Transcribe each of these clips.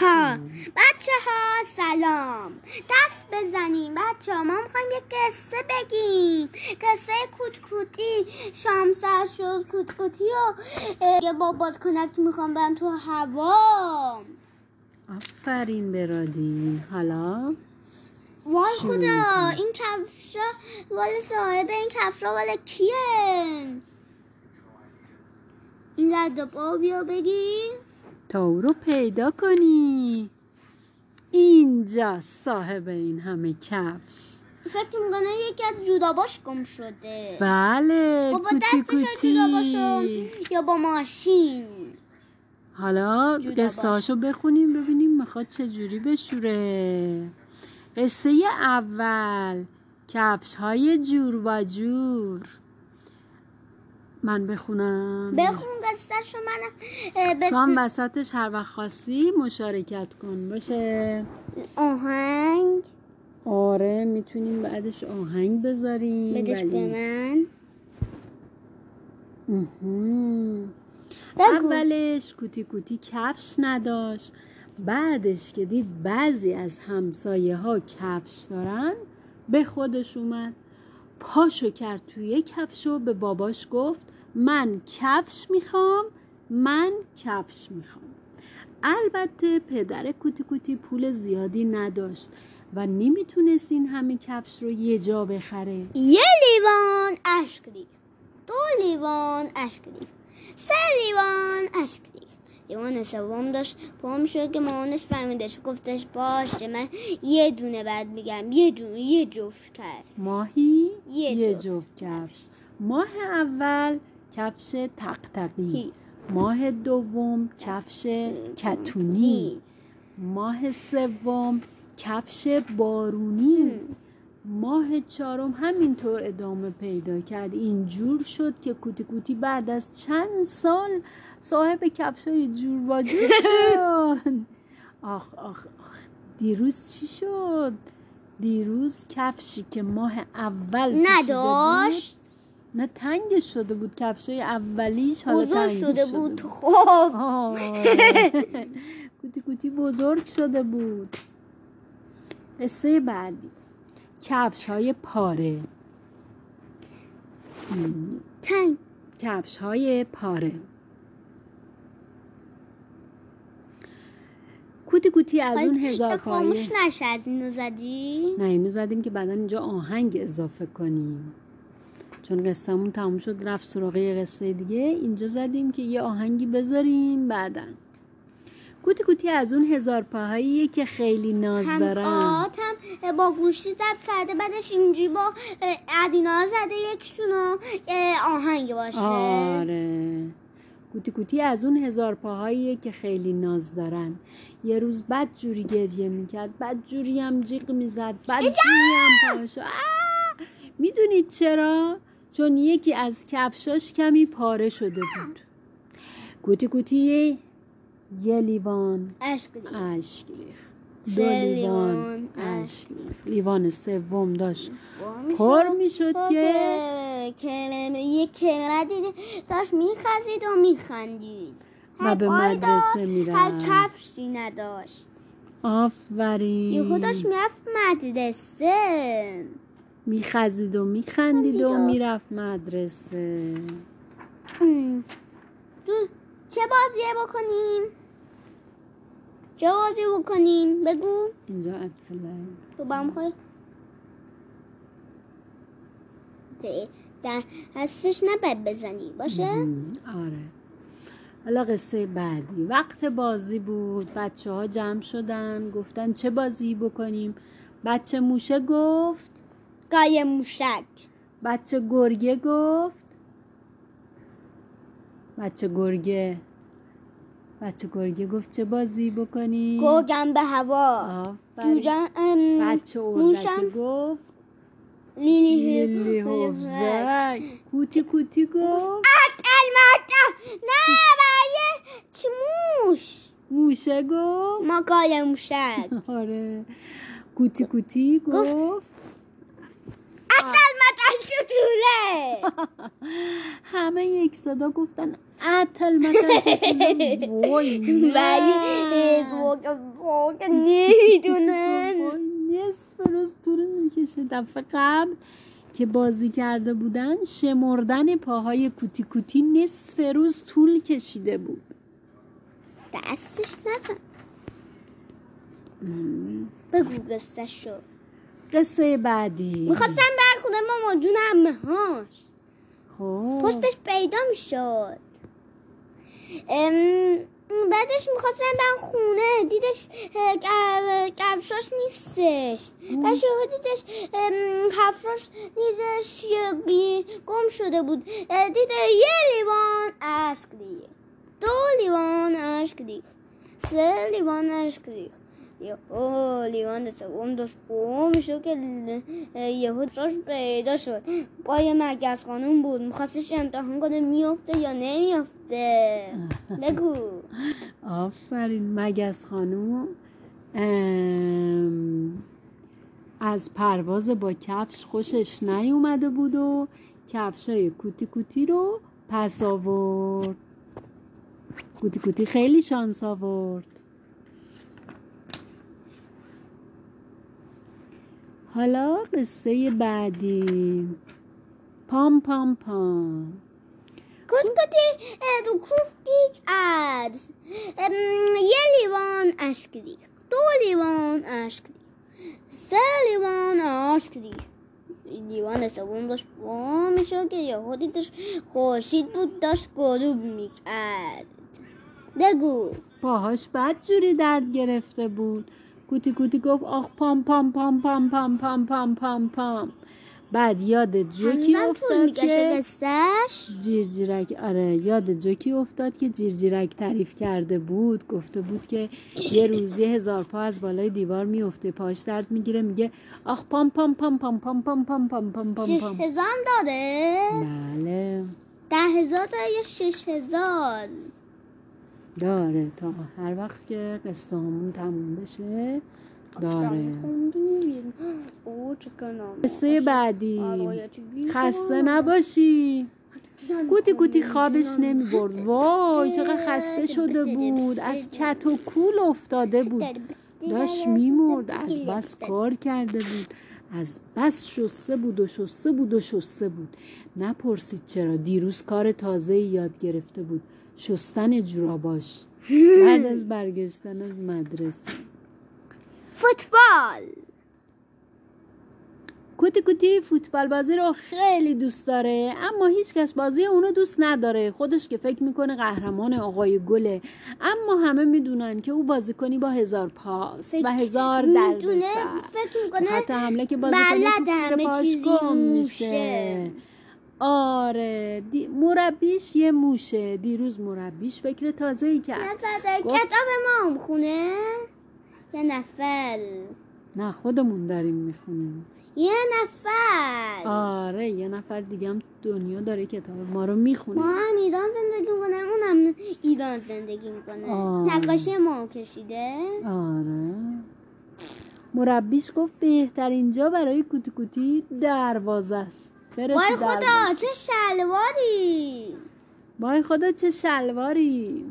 ها. بچه ها سلام. دست بزنیم. بچه ها ما می‌خوایم یه قصه بگیم. قصه کوتکوتی. شام سر شد کوتکوتی و یه با بادکنک می‌خوام برم تو هوا. آفرین برادین حالا؟ وای خدا؟ این کفشا وال صاحب این کفشا وال کیه؟ این لدپا بیا بگی تا او رو پیدا کنی. اینجا صاحب این همه کفش. فکر می‌کنه یکی از جوداباش گم شده. بله خب با کوتی دستش یا با ماشین. حالا قصه بخونیم ببینیم می‌خواد چجوری بشوره. قصه اول کفش های جور و جور. من بخونم. بخون قصه شو من اه، به تو هم وسطش هر وقت خواستی مشارکت کن. باشه. آهنگ. آره می‌تونیم بعدش آهنگ بذاریم. بدش ولی- به من اولش کوتی کوتی کفش نداشت. بعدش که دید بعضی از همسایه ها کفش دارن به خودش اومد. پاشو کرد توی کفش و به باباش گفت من کفش می‌خوام من کفش می‌خوام. البته پدر کوتی کوتی پول زیادی نداشت و نمی‌تونست این همه کفش رو یه جا بخره. یه لیوان اشک ریخت دو لیوان اشک ریخت سه لیوان اشک ریخت لیوان سوم داشت پا شد که مامانش فهمیدش گفتش باشه من یه دونه بعد میگم. یه دونه یه جفت کرد ماهی؟ یه یه جفت. جفت کفش. ماه اول کفش تقتقی. ماه دوم کفش کتونی ماه سوم کفش بارونی. ماه چهارم همینطور ادامه پیدا کرد. اینجور شد که کوتی کوتی بعد از چند سال صاحب کفش های جور و جور شد. آخ آخ آخ. دیروز چی شد؟ دیروز کفشی که ماه اول نداشت. نه تنگش شده بود کفش های اولیش حالا بزرگ تنگش شده بود. خب. کوتی کوتی بزرگ شده بود. قصه بعدی. کفش های پاره. تنگ. کفش های پاره. کوتی کوتی از اون هزار خاموش نشه از اینو زدی؟ نه اینو زدیم که بعدا اینجا آهنگ اضافه کنیم. چون قصهمون تموم شد رفت سراغ یه قصه دیگه. اینجا زدیم که یه آهنگی بذاریم بعدا کوتی کوتی از اون هزار پاهاییه که خیلی ناز هم دارن آتم با گوشی ضبط کرده بعدش اینجوری با از اینا زده یکشونو آهنگ باشه. آره. کوتی کوتی از اون هزار پاهاییه که خیلی ناز دارن. یه روز بد جوری گریه می‌کرد بد جوری هم جیغ می‌زد بد جوری هم پاشو می‌دونید چرا؟ چون یکی از کفشاش کمی پاره شده بود. کوتی کوتی یه لیوان اشک ریخت. دو لیوان اشک لیوان سوم داشت. پر می‌شد. که که یه کلمه دیدی. داشت میخزید و میخندید. و به مدرسه داشت، هر می‌رفت. کفشی نداشت. آفرین. یهو داشت می‌رفت مدرسه. میخزید و میخندید و می‌رفت مدرسه. چه بازیه بکنیم؟ چه بازی بکنیم؟ بگو. اینجا اطفال تو با هم خواهی در هستش نباید بزنی. باشه؟ آره. حالا قصه بعدی. وقت بازی بود. بچه ها جمع شدن. گفتن چه بازی بکنیم؟ بچه موشه گفت گای موشک. بچه گرگه گفت. بچه گرگه. بچه گرگه گفت چه بازی بکنیم گرگم به هوا. ام، بچه اردکه گفت. لیلی لیلی حوزک. کوتی کوتی گفت. اتل مرتم نه برای چی؟ موش. موشه گفت. ما گای موشک. آره. کوتی کوتی گفت. متل شطوره همه یک صدا گفتن اتل متل. وای ولی که نمی‌دونن نصف روز طول می‌کشه دفعه قبل که بازی کرده بودن شمردن پاهای کوتی کوتی نصف روز طول کشیده بود دستش نزن بگو قصه شو قصه بعدی می‌خواستم بر خونه ما جون همه هاش خب. پشتش پیدا می‌شد. بعدش می‌خواستم برم خونه. دیدش کفشاش نیستش. بعد یهو دیدش ام، کفشاش دیدش گم شده بود. دیده یه لیوان اشک ریخت دو لیوان اشک ریخت سه لیوان اشک ریخت یهو لیوان سوم داشت گم می‌شد که یهو جاش پیدا شد با یه مگس خانوم بود میخواستش امتحان کنه میفته یا نمیفته بگو آفرین مگس خانوم ام، از پرواز با کفش خوشش نیومده بود و کفشای کوتی کوتی رو پس آورد. کوتی کوتی خیلی شانس آورد. حالا قصه بعدی. پام پام پام. کوسکوتی دو کوفتی از ام، یه لیوان اشک ریخت دو لیوان اشک ریخت سه لیوان اشک ریخت لیوان سوم داشت. با می‌شد که یهو دیدش خورشید بود داشت غروب می‌کرد. بگو. پاهاش بد جوری درد گرفته بود. کوتی کوتی گفت آخ پام پام پام پام پام پام پام پام پام بعد یاد جوکی افتاد که جیرجیرک آره یاد جوکی افتاد که جیرجیرک تعریف کرده بود گفته بود که یه روزی هزار پا از بالای دیوار میفته پاش درد می‌گیره میگه آخ پام پام پام پام پام پام پام پام پام پام شش پام هزار داره بله ده هزار داره یا شش هزار داره. تا هر وقت که قصه همون تموم بشه داره. قصه بعدی. خسته نباشی. کوتی کوتی خوابش نمی برد وای چقدر خسته شده بود. از کت و کول افتاده بود. داشت میمرد. از بس کار کرده بود. از بس شسته بود و شسته بود و شسته بود. نپرسید چرا دیروز کار تازه یاد گرفته بود. شستن جوراباش. بعد از برگشتن از مدرسه. فوتبال. کوتی کوتی فوتبال بازی رو خیلی دوست داره اما هیچکس بازی اونو دوست نداره. خودش که فکر می‌کنه قهرمان آقای گله اما همه می‌دونن که او بازیکنی با هزار پاست و هزار دردسر. فکر می‌کنه خط حمله که همه پاش چیزی گم. میشه. آره. دی... مربیش یه موشه. دیروز مربیش فکر تازه ای کرد کتاب ما هم خونه. یه نفر. نه خودمون داریم می‌خونیم. یه نفر. آره یه نفر دیگه هم دنیا داره کتاب ما رو می‌خونه. ما هم ایران زندگی می‌کنه اونم ایران زندگی می‌کنه. آه. نقاشی ما کشیده. آره. مربیش گفت بهترین جا برای کوتی کوتی دروازه است. وای خدا. چه شلواری. وای خدا چه شلواری.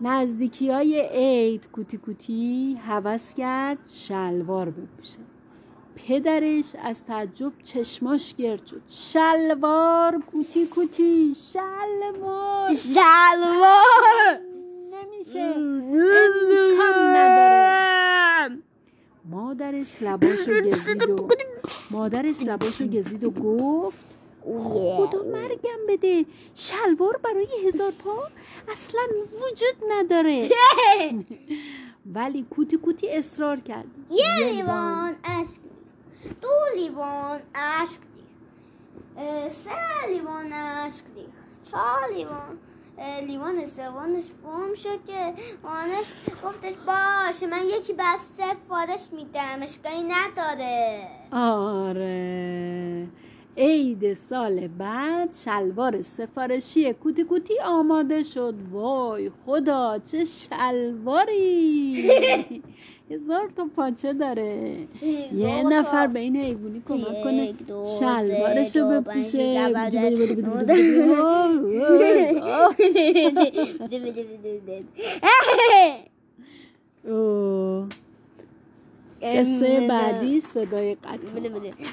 نزدیکی های عید کوتی کوتی حوض کرد شلوار بپوشه. پدرش از تعجب چشماش گرد شد. شلوار کوتی کوتی شلوار. شلوار. نمیشه. امکان نداره. مادرش لباشو گزید و مادرش لباشو گزید و گفت خدا مرگم بده شلوار برای هزار پا اصلا وجود نداره ولی کوتی کوتی اصرار کرد یه لیوان اشک. دو لیوان اشک سه لیوان اشک ریخت. چهار لیوان لیوان سومش فرم شد که آنش گفتش باشه من یکی بس سفارش میدم اشکایی نداره. آره. عید سال بعد شلوار سفارشی کوتی کوتی آماده شد. وای خدا چه شلواری! هزار تا پاچه داره. یه نفر به این حیوانی کمک کنه. شلوارش رو بپوشه. قصه بعدی صدای قطع.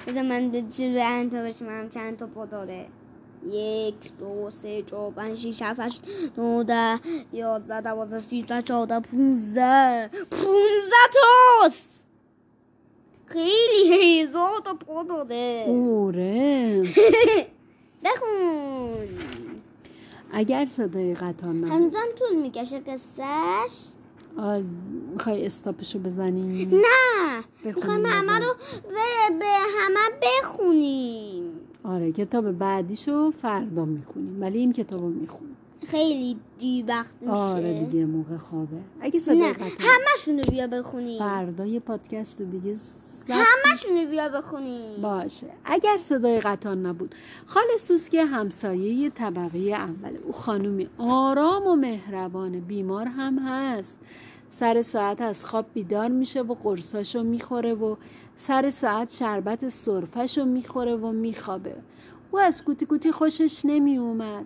بذار من چی به انتا بشم هم چند تا پا داره. یک دو سه چهار پنج شیش هفت هشت نه ده یازده دوازده سیزده چهارده پونزده. پونزده تاست. خیلی هزار تا پا داره اوره. بخون. اگر صدای قطار نبود. هنوزم طول می‌کشه قصهش. می‌خوای استاپشو بزنی؟ نه. می‌خوایم همه. رو به همه بخونیم. آره کتاب بعدیشو فردا می‌خونیم ولی این کتاب رو می‌خونیم. خیلی دی وقت میشه. آره دیگه موقع خوابه. اگه نه همشون رو بیا بخونیم. فردا یه پادکست دیگه ضبط همشون رو بیا بخونیم. باشه. اگر صدای قطار نبود. خال سوسکه همسایه طبقه اوله. او خانومی آرام و مهربان بیمار هم هست. سر ساعت از خواب بیدار میشه و قرصاشو می‌خوره و سر ساعت شربت سرفشو می‌خوره و میخوابه. او از کوتی کوتی خوشش نمیومد.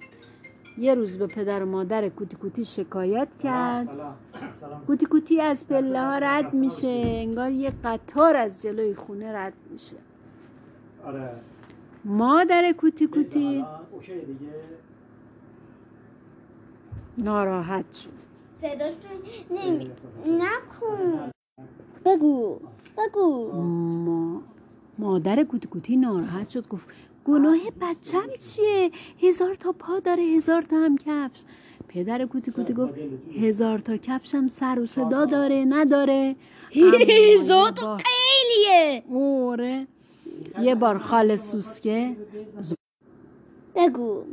یه روز به پدر و مادر کوتی کوتی شکایت کرد. سلام سلام. کوتی کوتی از پله ها رد میشه انگار یه قطار از جلوی خونه رد میشه. آره. مادر کوتی کوتی ناراحت شد. صداش تو نمی نکن بگو بگو ما مادر کوتی کوتی ناراحت شد گفت گناه بچم چیه هزار تا پا داره هزار تا هم کفش پدر کوتی کوتی گفت هزار تا کفشم سر و صدا داره نداره هزار تا بار- خیلیه اوره یه بار خال سوسکه بگو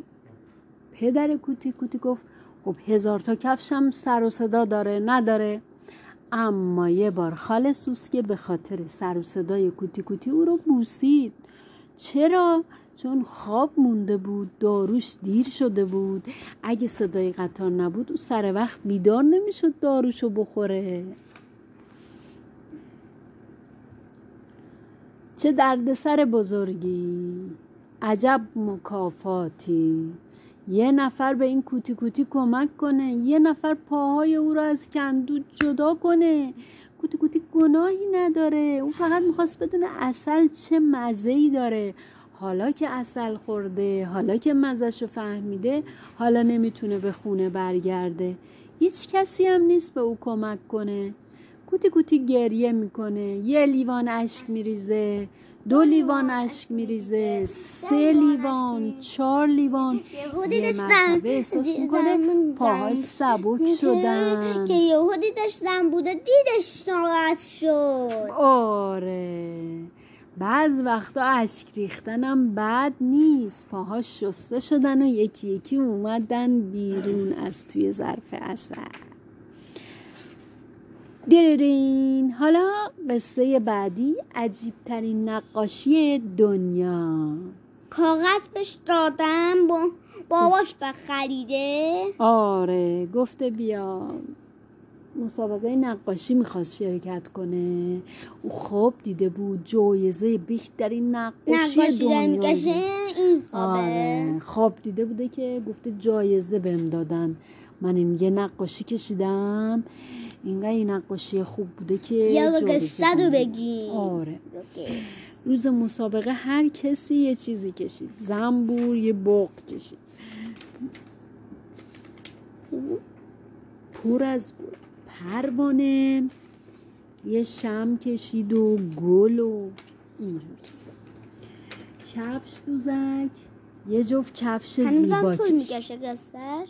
پدر کوتی کوتی گفت خب هزار تا کفشم سر و صدا داره نداره. اما یه بار خال سوسکه به خاطر سر و صدای کوتی کوتی او رو بوسید. چرا؟ چون خواب مونده بود داروش دیر شده بود. اگه صدای قطار نبود او سر وقت بیدار نمی‌شد داروشو بخوره. چه دردسر بزرگی. عجب مکافاتی. یه نفر به این کوتی کوتی کمک کنه یه نفر پاهای او را از کندو جدا کنه. کوتی کوتی گناهی نداره. او فقط می‌خواست بدونه اصل چه مزهی داره. حالا که اصل خورده حالا که مزهشو فهمیده حالا نمی‌تونه به خونه برگرده. هیچ کسی هم نیست به او کمک کنه. کوتی کوتی گریه می‌کنه. یه لیوان اشک میریزه. دو لیوان اشک میریزه سه لیوان چهار لیوان. یهودی یه مرتبه احساس می‌کنه پاهاش سبک شدن. که یهودی داشتم بوده دیدش ناراحت شد. آره. بعض وقتا اشک ریختنم بد نیست. پاهاش شسته شدن و یکی یکی اومدن بیرون از توی ظرف اثر. دیرین حالا قصه بعدی عجیبترین نقاشی دنیا. کاغذ بهش دادم با باباش بخریده آره گفته بیا. مسابقه نقاشی می‌خواست شرکت کنه. او خواب دیده بود جایزه بهترین نقاشی نقاشی دنیا این خوابه. آره خواب دیده بوده که گفته جایزه بهم دادن. من این یه نقاشی کشیدم. اینقدر این نقاشی خوب بوده که یا قصه. بگیم. آره. روز مسابقه هر کسی یه چیزی کشید. زنبور یه بوق کشید. پر از پروانه یه شم کشید و گل و اینجور چیزا. کفش دوزک یه جفت کفش هنوزم زیبا طول کشید می‌کشه قصهش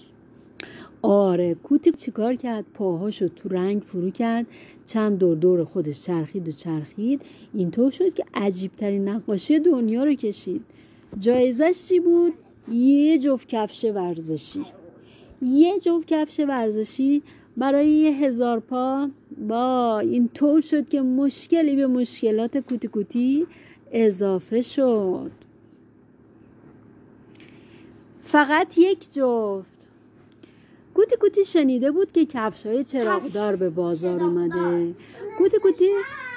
آره کوتی چیکار کرد؟ پاهاشو تو رنگ فرو کرد چند دور دور خودش چرخید و چرخید. اینطور شد که عجیب ترین نقاشی دنیا رو کشید. جایزش چی بود؟ یه جفت کفش ورزشی. یه جفت کفش ورزشی برای یه هزار پا. با اینطور شد که مشکلی به مشکلات کوتی کوتی اضافه شد. فقط یک جفت. کوتی کوتی شنیده بود که کفش. های چراغدار به بازار اومده. کوتی کوتی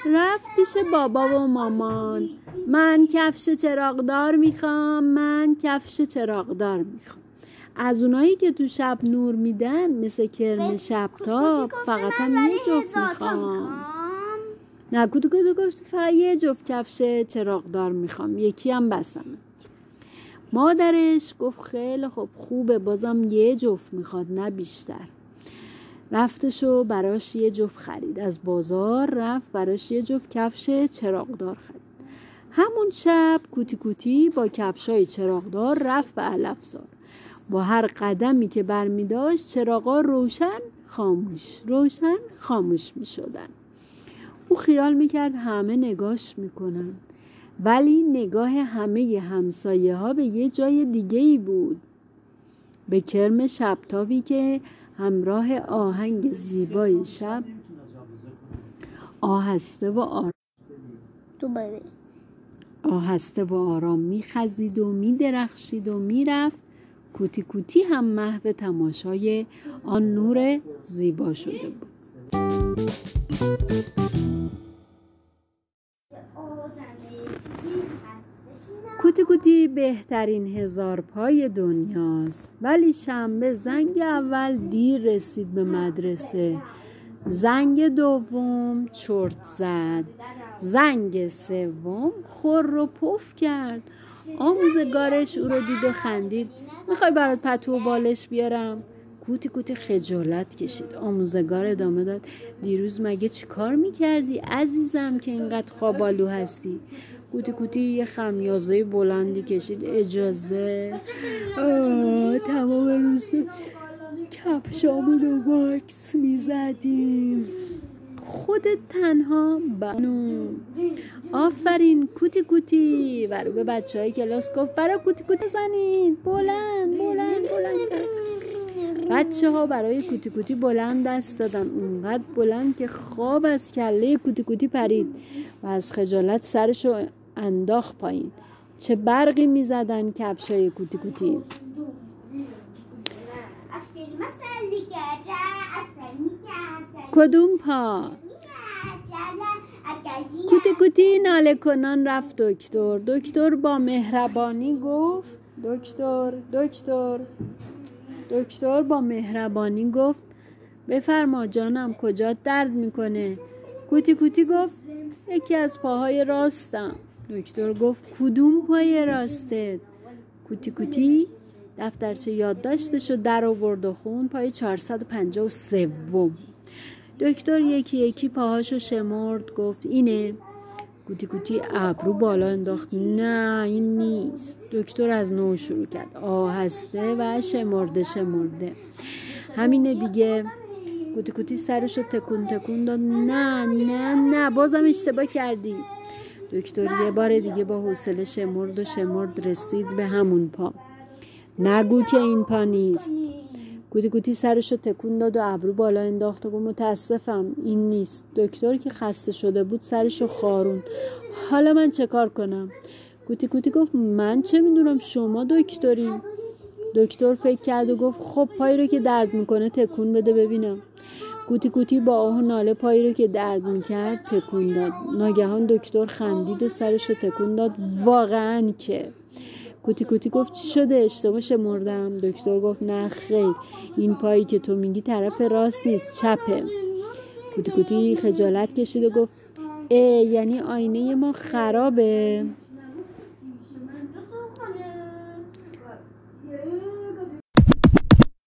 رفت پیش بابا و مامان. من کفش چراغدار می‌خوام من کفش چراغدار می‌خوام. از اونایی که تو شب نور میدن مثل کرم شبتاب فقط هم یه جفت می‌خوام. نه کوتو کوتو گفت فقط یه جفت کفش چراغدار می‌خوام. یکی هم بسمه مادرش گفت خیلی خوب خوبه بازم یه جفت می‌خواد نه بیشتر. رفتش و براش یه جفت خرید. از بازار رفت براش یه جفت کفش چراغدار خرید. همون شب کوتی کوتی با کفشای چراغدار رفت به علفزار. با هر قدمی که برمی داشت چراغا روشن خاموش روشن خاموش می شدن او خیال می کرد همه نگاش می کنن. ولی نگاه همه همسایه ها به یه جای دیگه ای بود. به کرم شبتابی که همراه آهنگ زیبای شب آهسته و آرام. آهسته و آرام میخزید و میدرخشید و می‌رفت. کوتی کوتی هم محو تماشای آن نور زیبا شده بود. کوتی کوتی بهترین هزار پای دنیاست. ولی شنبه زنگ اول دیر رسید به مدرسه. زنگ دوم چرت زد. زنگ سوم خور و پف کرد. آموزگارش او رو دید و خندید. می‌خوای برات پتو و بالش بیارم؟ کوتی کوتی خجالت کشید. آموزگار ادامه داد. دیروز مگه چی کار می‌کردی عزیزم که اینقدر خوابالو هستی؟ کوتی کوتی یه خمیازه بلندی کشید. اجازه. تمام روز کفشامون رو واکس می‌زدیم. خودت تنها بانو. آفرین کوتی کوتی. و رو به بچه های کلاس گفت برای کوتی کوتی زنید بلند بلند بلند. بچه ها برای کوتی کوتی بلند دست دادن. اونقدر بلند که خواب از کله کوتی کوتی پرید و از خجالت سرشو انداخت پایین. چه برقی می‌زدن کفشای کوتی کوتی. کدوم پا؟ کوتی کوتی ناله کنان رفت دکتر. دکتر با مهربانی گفت دکتر دکتر. دکتر با مهربانی گفت بفرما جانم کجا درد می‌کنه؟ کوتی کوتی گفت یکی از پاهای راستم. دکتر گفت کدوم پای راستت؟ کوتی کوتی دفترچه یادداشتش رو در آورد و خون پای 453 دکتر یکی یکی پاهاشو شمرد گفت اینه. کوتی کوتی ابرو بالا انداخت. نه این نیست. دکتر از نو شروع کرد. آهسته و شمرده شمرده. همینه دیگه. کوتی کوتی سرشو تکون تکون داد. نه نه نه بازم اشتباه کردی. دکتر یه بار دیگه با حوصله شمرد و شمرد رسید به همون پا. نگو که این پا نیست. کوتی کوتی سرشو تکون داد و ابرو بالا انداخت و گفت متاسفم این نیست. دکتر که خسته شده بود سرشو خارون حالا من چه کار کنم؟ کوتی کوتی گفت من چه می‌دونم؟ شما دکترین دکتر فکر کرد و گفت خب پایی رو که درد می‌کنه تکون بده ببینم. کوتی کوتی با آه و ناله پایی رو که درد می‌کرد تکون داد. ناگهان دکتر خندید و سرش رو تکون داد. واقعا که. کوتی کوتی گفت چی شده؟ اشتباه شمردم دکتر گفت نه خیر. این پایی که تو میگی طرف راست نیست چپه. کوتی کوتی خجالت کشید و گفت اه یعنی آینه ما خرابه.